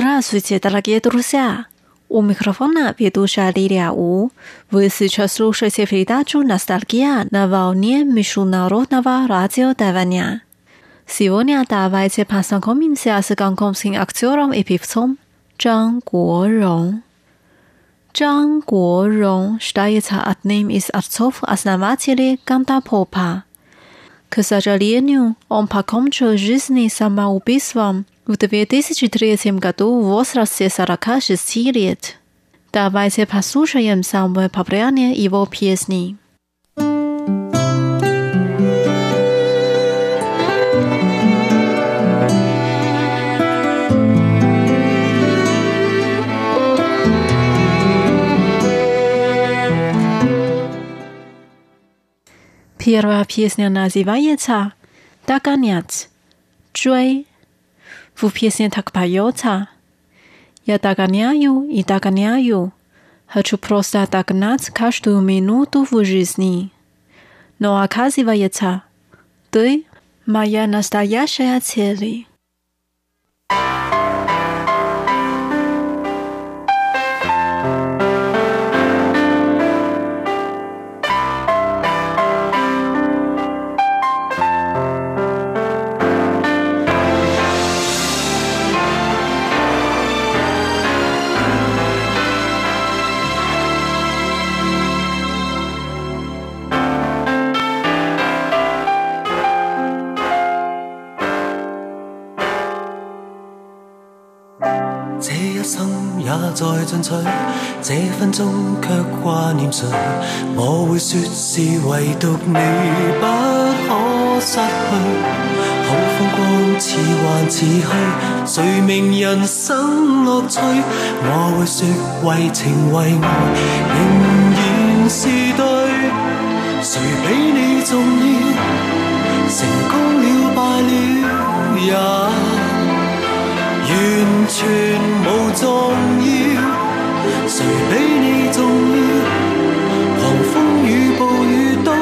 Здравствуйте, дорогие друзья! У микрофона ведущая Лилия У. Вы сейчас слушаете передачу «Ностальгия» на волне Международного радио Тайваня. Сегодня давайте познакомимся с гонконгским актером и певцом Чжан Гуорong. Чжан Гуорong считается одним из отцов-основателей гандапопа к сожалению, он покончил жизнь самоубийством в 2003 году в возрасте 46 лет. Давайте послушаем самое популярное его песни. Первая песня называется «Догонять». «Джуэй». В песне так поется. «Я догоняю и догоняю. Хочу просто догнать каждую минуту в жизни». Но оказывается, ты – моя настоящая цель. 生也在進取，這分鐘卻掛念誰？我會说是唯獨你不可失去。好風光似幻似虛，誰明人生樂趣？我會说為情為愛仍然是對。誰比你重要？成功了，敗了也。完全无重要，谁比你重要？狂风雨暴雨。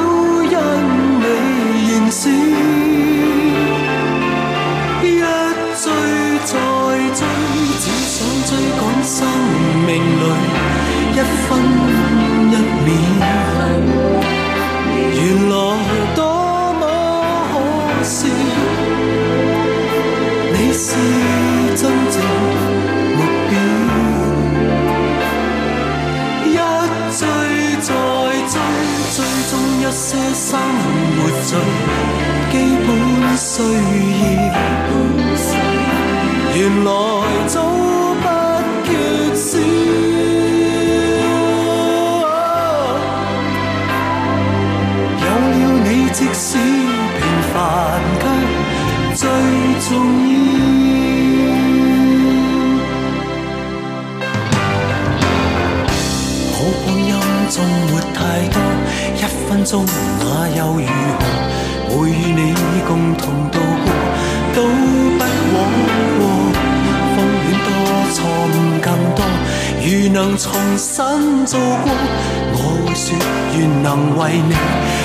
能重新做过，我会说愿能为你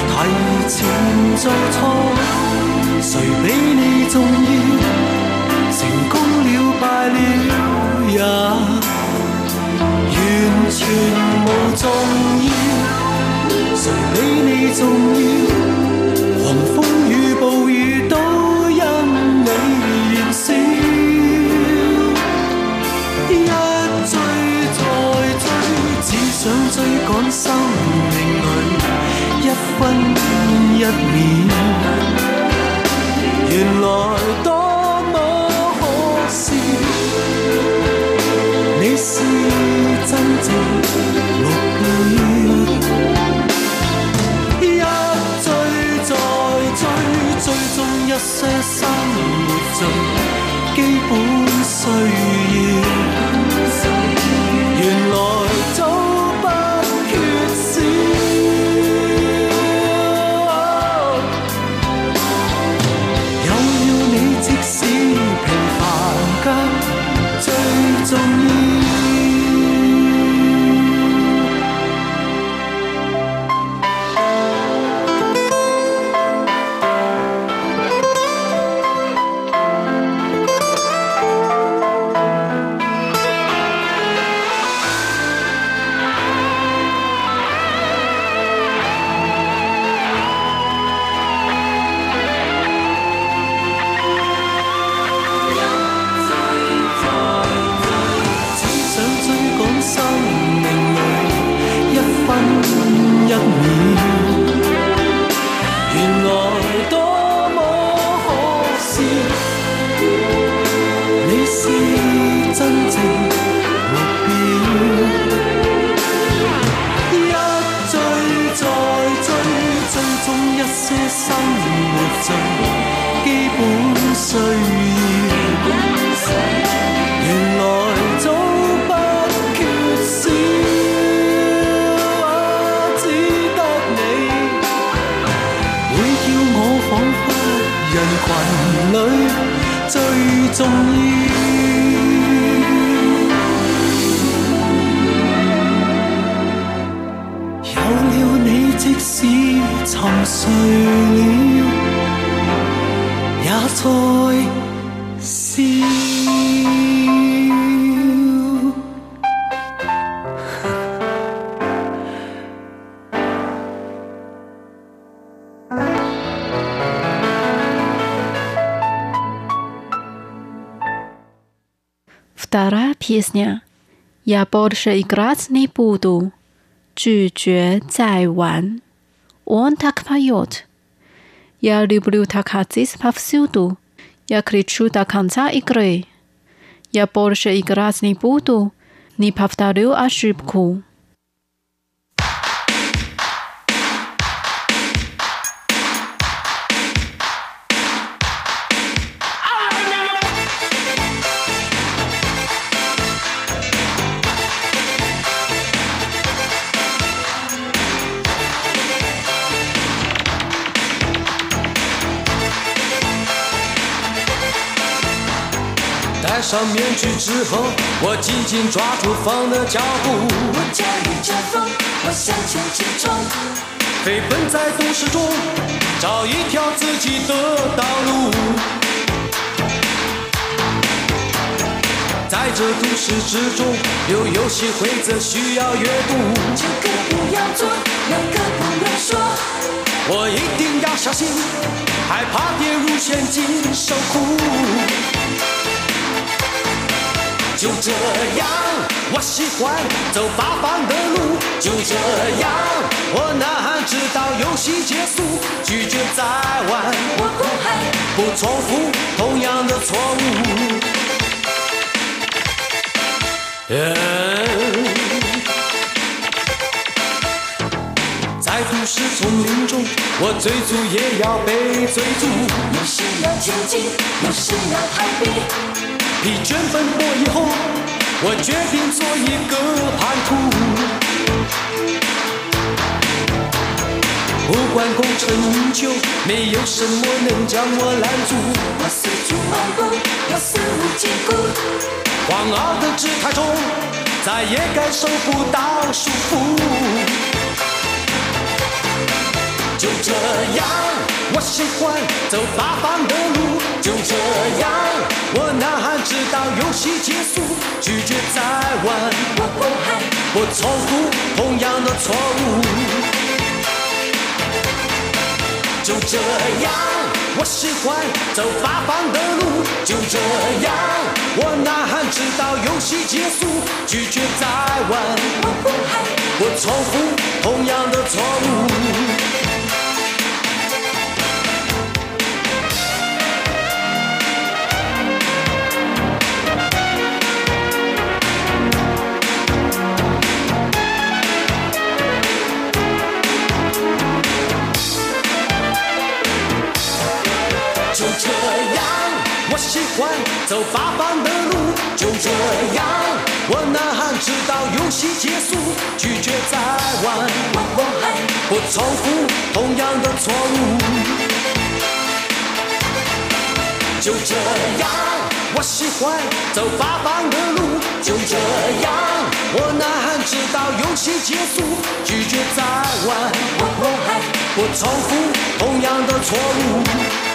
提前做错。谁比你重要？成功了，败了。基本需要。Вторая песня. Я больше играть не буду. 拒绝再玩. Он так поет. Я люблю такатись повсюду. Я кричу до конца игры. Я больше играть не буду. Не повторю ошибку. 戴上面具之后，我紧紧抓住风的脚步。我驾驭着风，我向前直冲，飞奔在都市中，找一条自己的道路。在这都市之中，有游戏规则需要阅读。这个不要做，那个不要说，我一定要小心，害怕跌入陷阱受苦。就这样，我喜欢走八方的路。就这样，我呐喊直到游戏结束，拒绝再玩。我不恨，不重复同样的错误。在都市丛林中，我追逐也要被追逐。有时要前进，有时要逃避。疲倦奔波以后，我决定做一个叛徒。不管功成名就，没有什么能将我拦住。我四处奔波，我肆无忌顾，狂傲的姿态中，再也感受不到束缚。就这样，我喜欢走八方的路。就这样，我呐喊直到游戏结束，拒绝再玩。我不喊，我重复同样的错误。就这样，我喜欢走八方的路。就这样，我呐喊直到游戏结束，拒绝再玩。我不喊，我重复同样的错误。走八方的路，就这样，我呐喊直到游戏结束，拒绝再玩，我重复同样的错误。就这样，我喜欢走八方的路，就这样，我呐喊直到游戏结束，拒绝再玩，我重复同样的错误。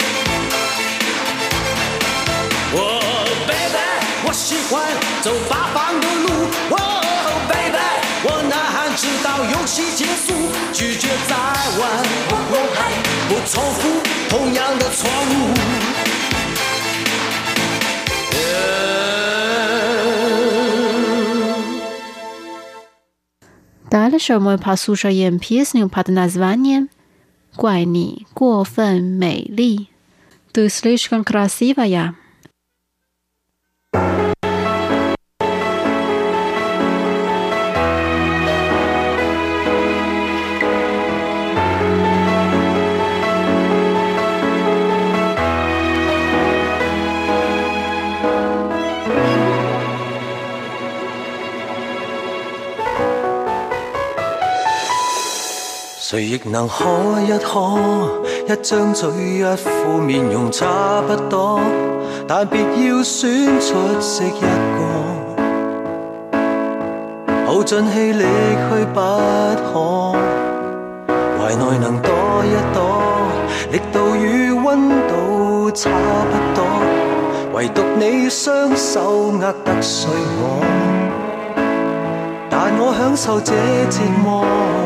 大了时候没爬宿舍眼皮子，用爬的那是万年。怪你过分美丽，对 Slush 跟 Crasiva 呀。谁亦能可一可，一张嘴，一副面容差不多，但别要选出色一个，耗尽气力去不可。怀内能躲一躲，力度与温度差不多，唯独你双手握得碎我，但我享受这折磨。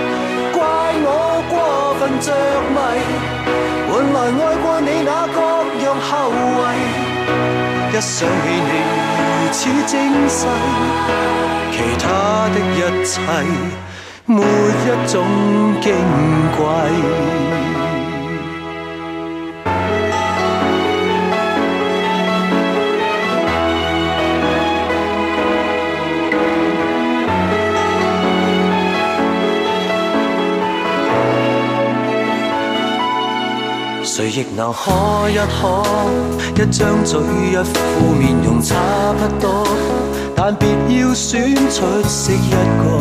着迷，换来爱过你那各样后遗。一想起你如此精细，其他的一切没一种矜贵。亦能喝一喝，一张嘴，一副面容差不多，但别要选出色一个，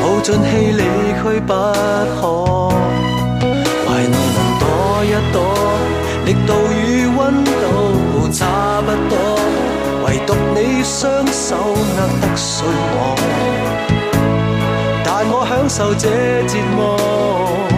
耗尽气力去不可。怀内能躲一躲，力度与温度差不多，唯独你双手握得碎我，但我享受这折磨。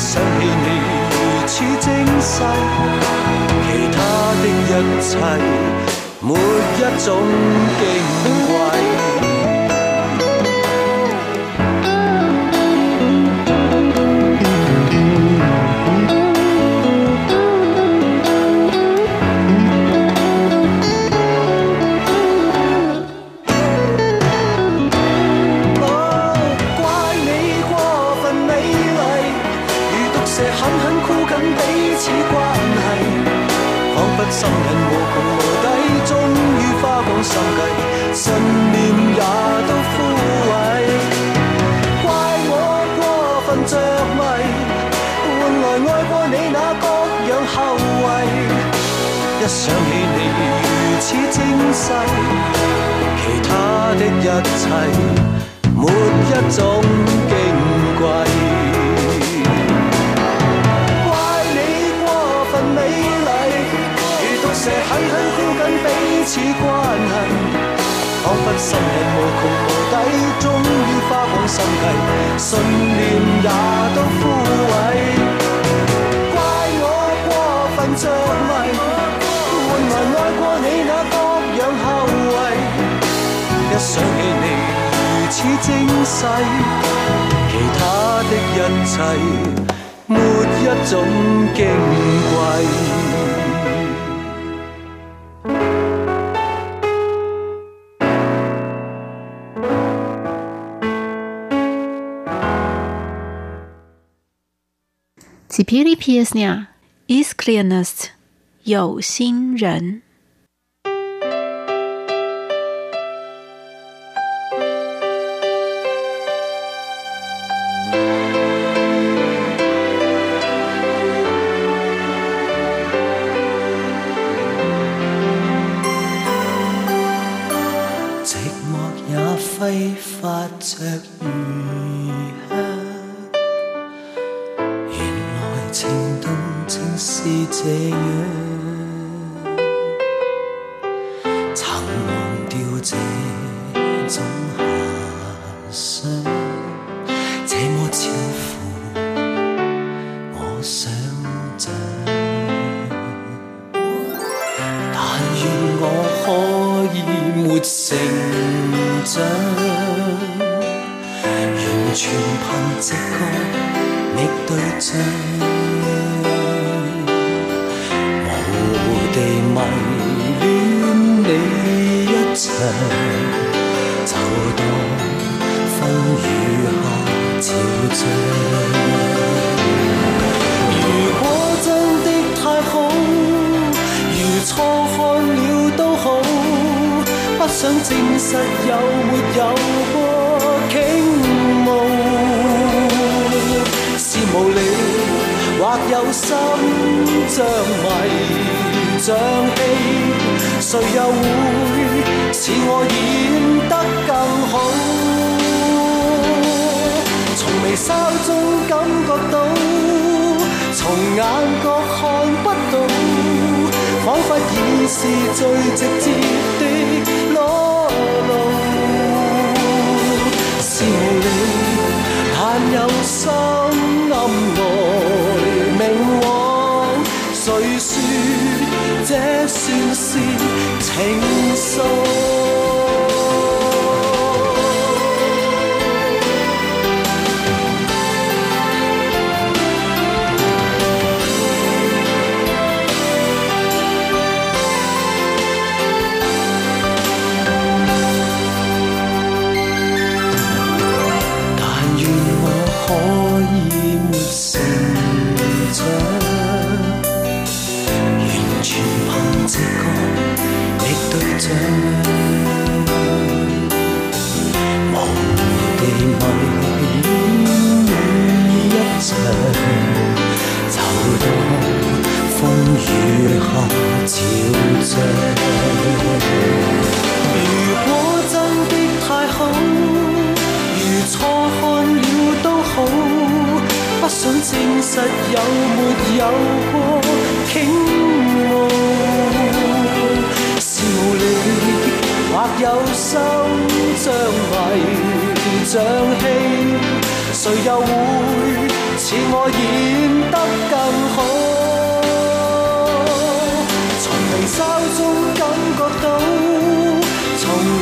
想起你如此精细，其他的一切没一种矜贵。心瘾无穷无底，终于花光心计，信念也都枯萎。怪我过分着迷，换来爱过你那各样后遗。一想起你如此精细，其他的一切没一种矜贵。狠狠箍紧彼此关系，彷彿心陷无穷无底，终于花光心计，信念也都枯萎。怪我过分着迷，换来爱过你那多样后遗。一想起你如此精细，其他的一切没一种矜贵。Sibiri Piesnia is cleanest 有心人。想象，但愿我可以没成长，完全凭直觉觅对象，模糊地迷恋你一场，就当风雨下潮涨。想证实有没有过倾慕，是无理或有心像迷像戏，谁又会似我演得更好？从眉梢中感觉到，从眼角看不到，仿佛已是最直接的。你，力，但有心。下潮汐。如果真的太好，如错看了都好，不想证实有没有过倾慕。是無力，或有心，像迷像戲，誰又會似我演得更？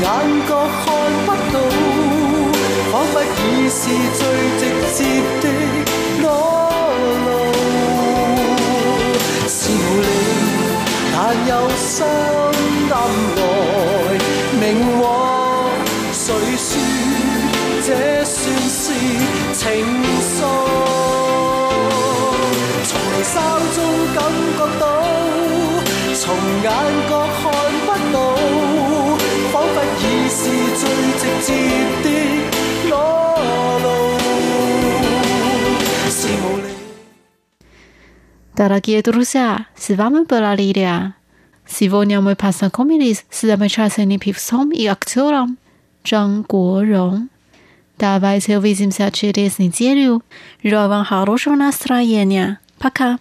眼角看不到，彷佛已是最直接的裸露。是你，但有心暗来明往，谁说这算是情愫？從心中感觉到，从眼角。Дорогие друзья, с вами была Лилия. Сегодня мы познакомились с замечательным певцом и актером Чжан Гурон. Давайте увидимся через неделю. Желаю вам хорошего настроения. Пока!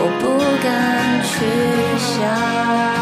我不敢去想。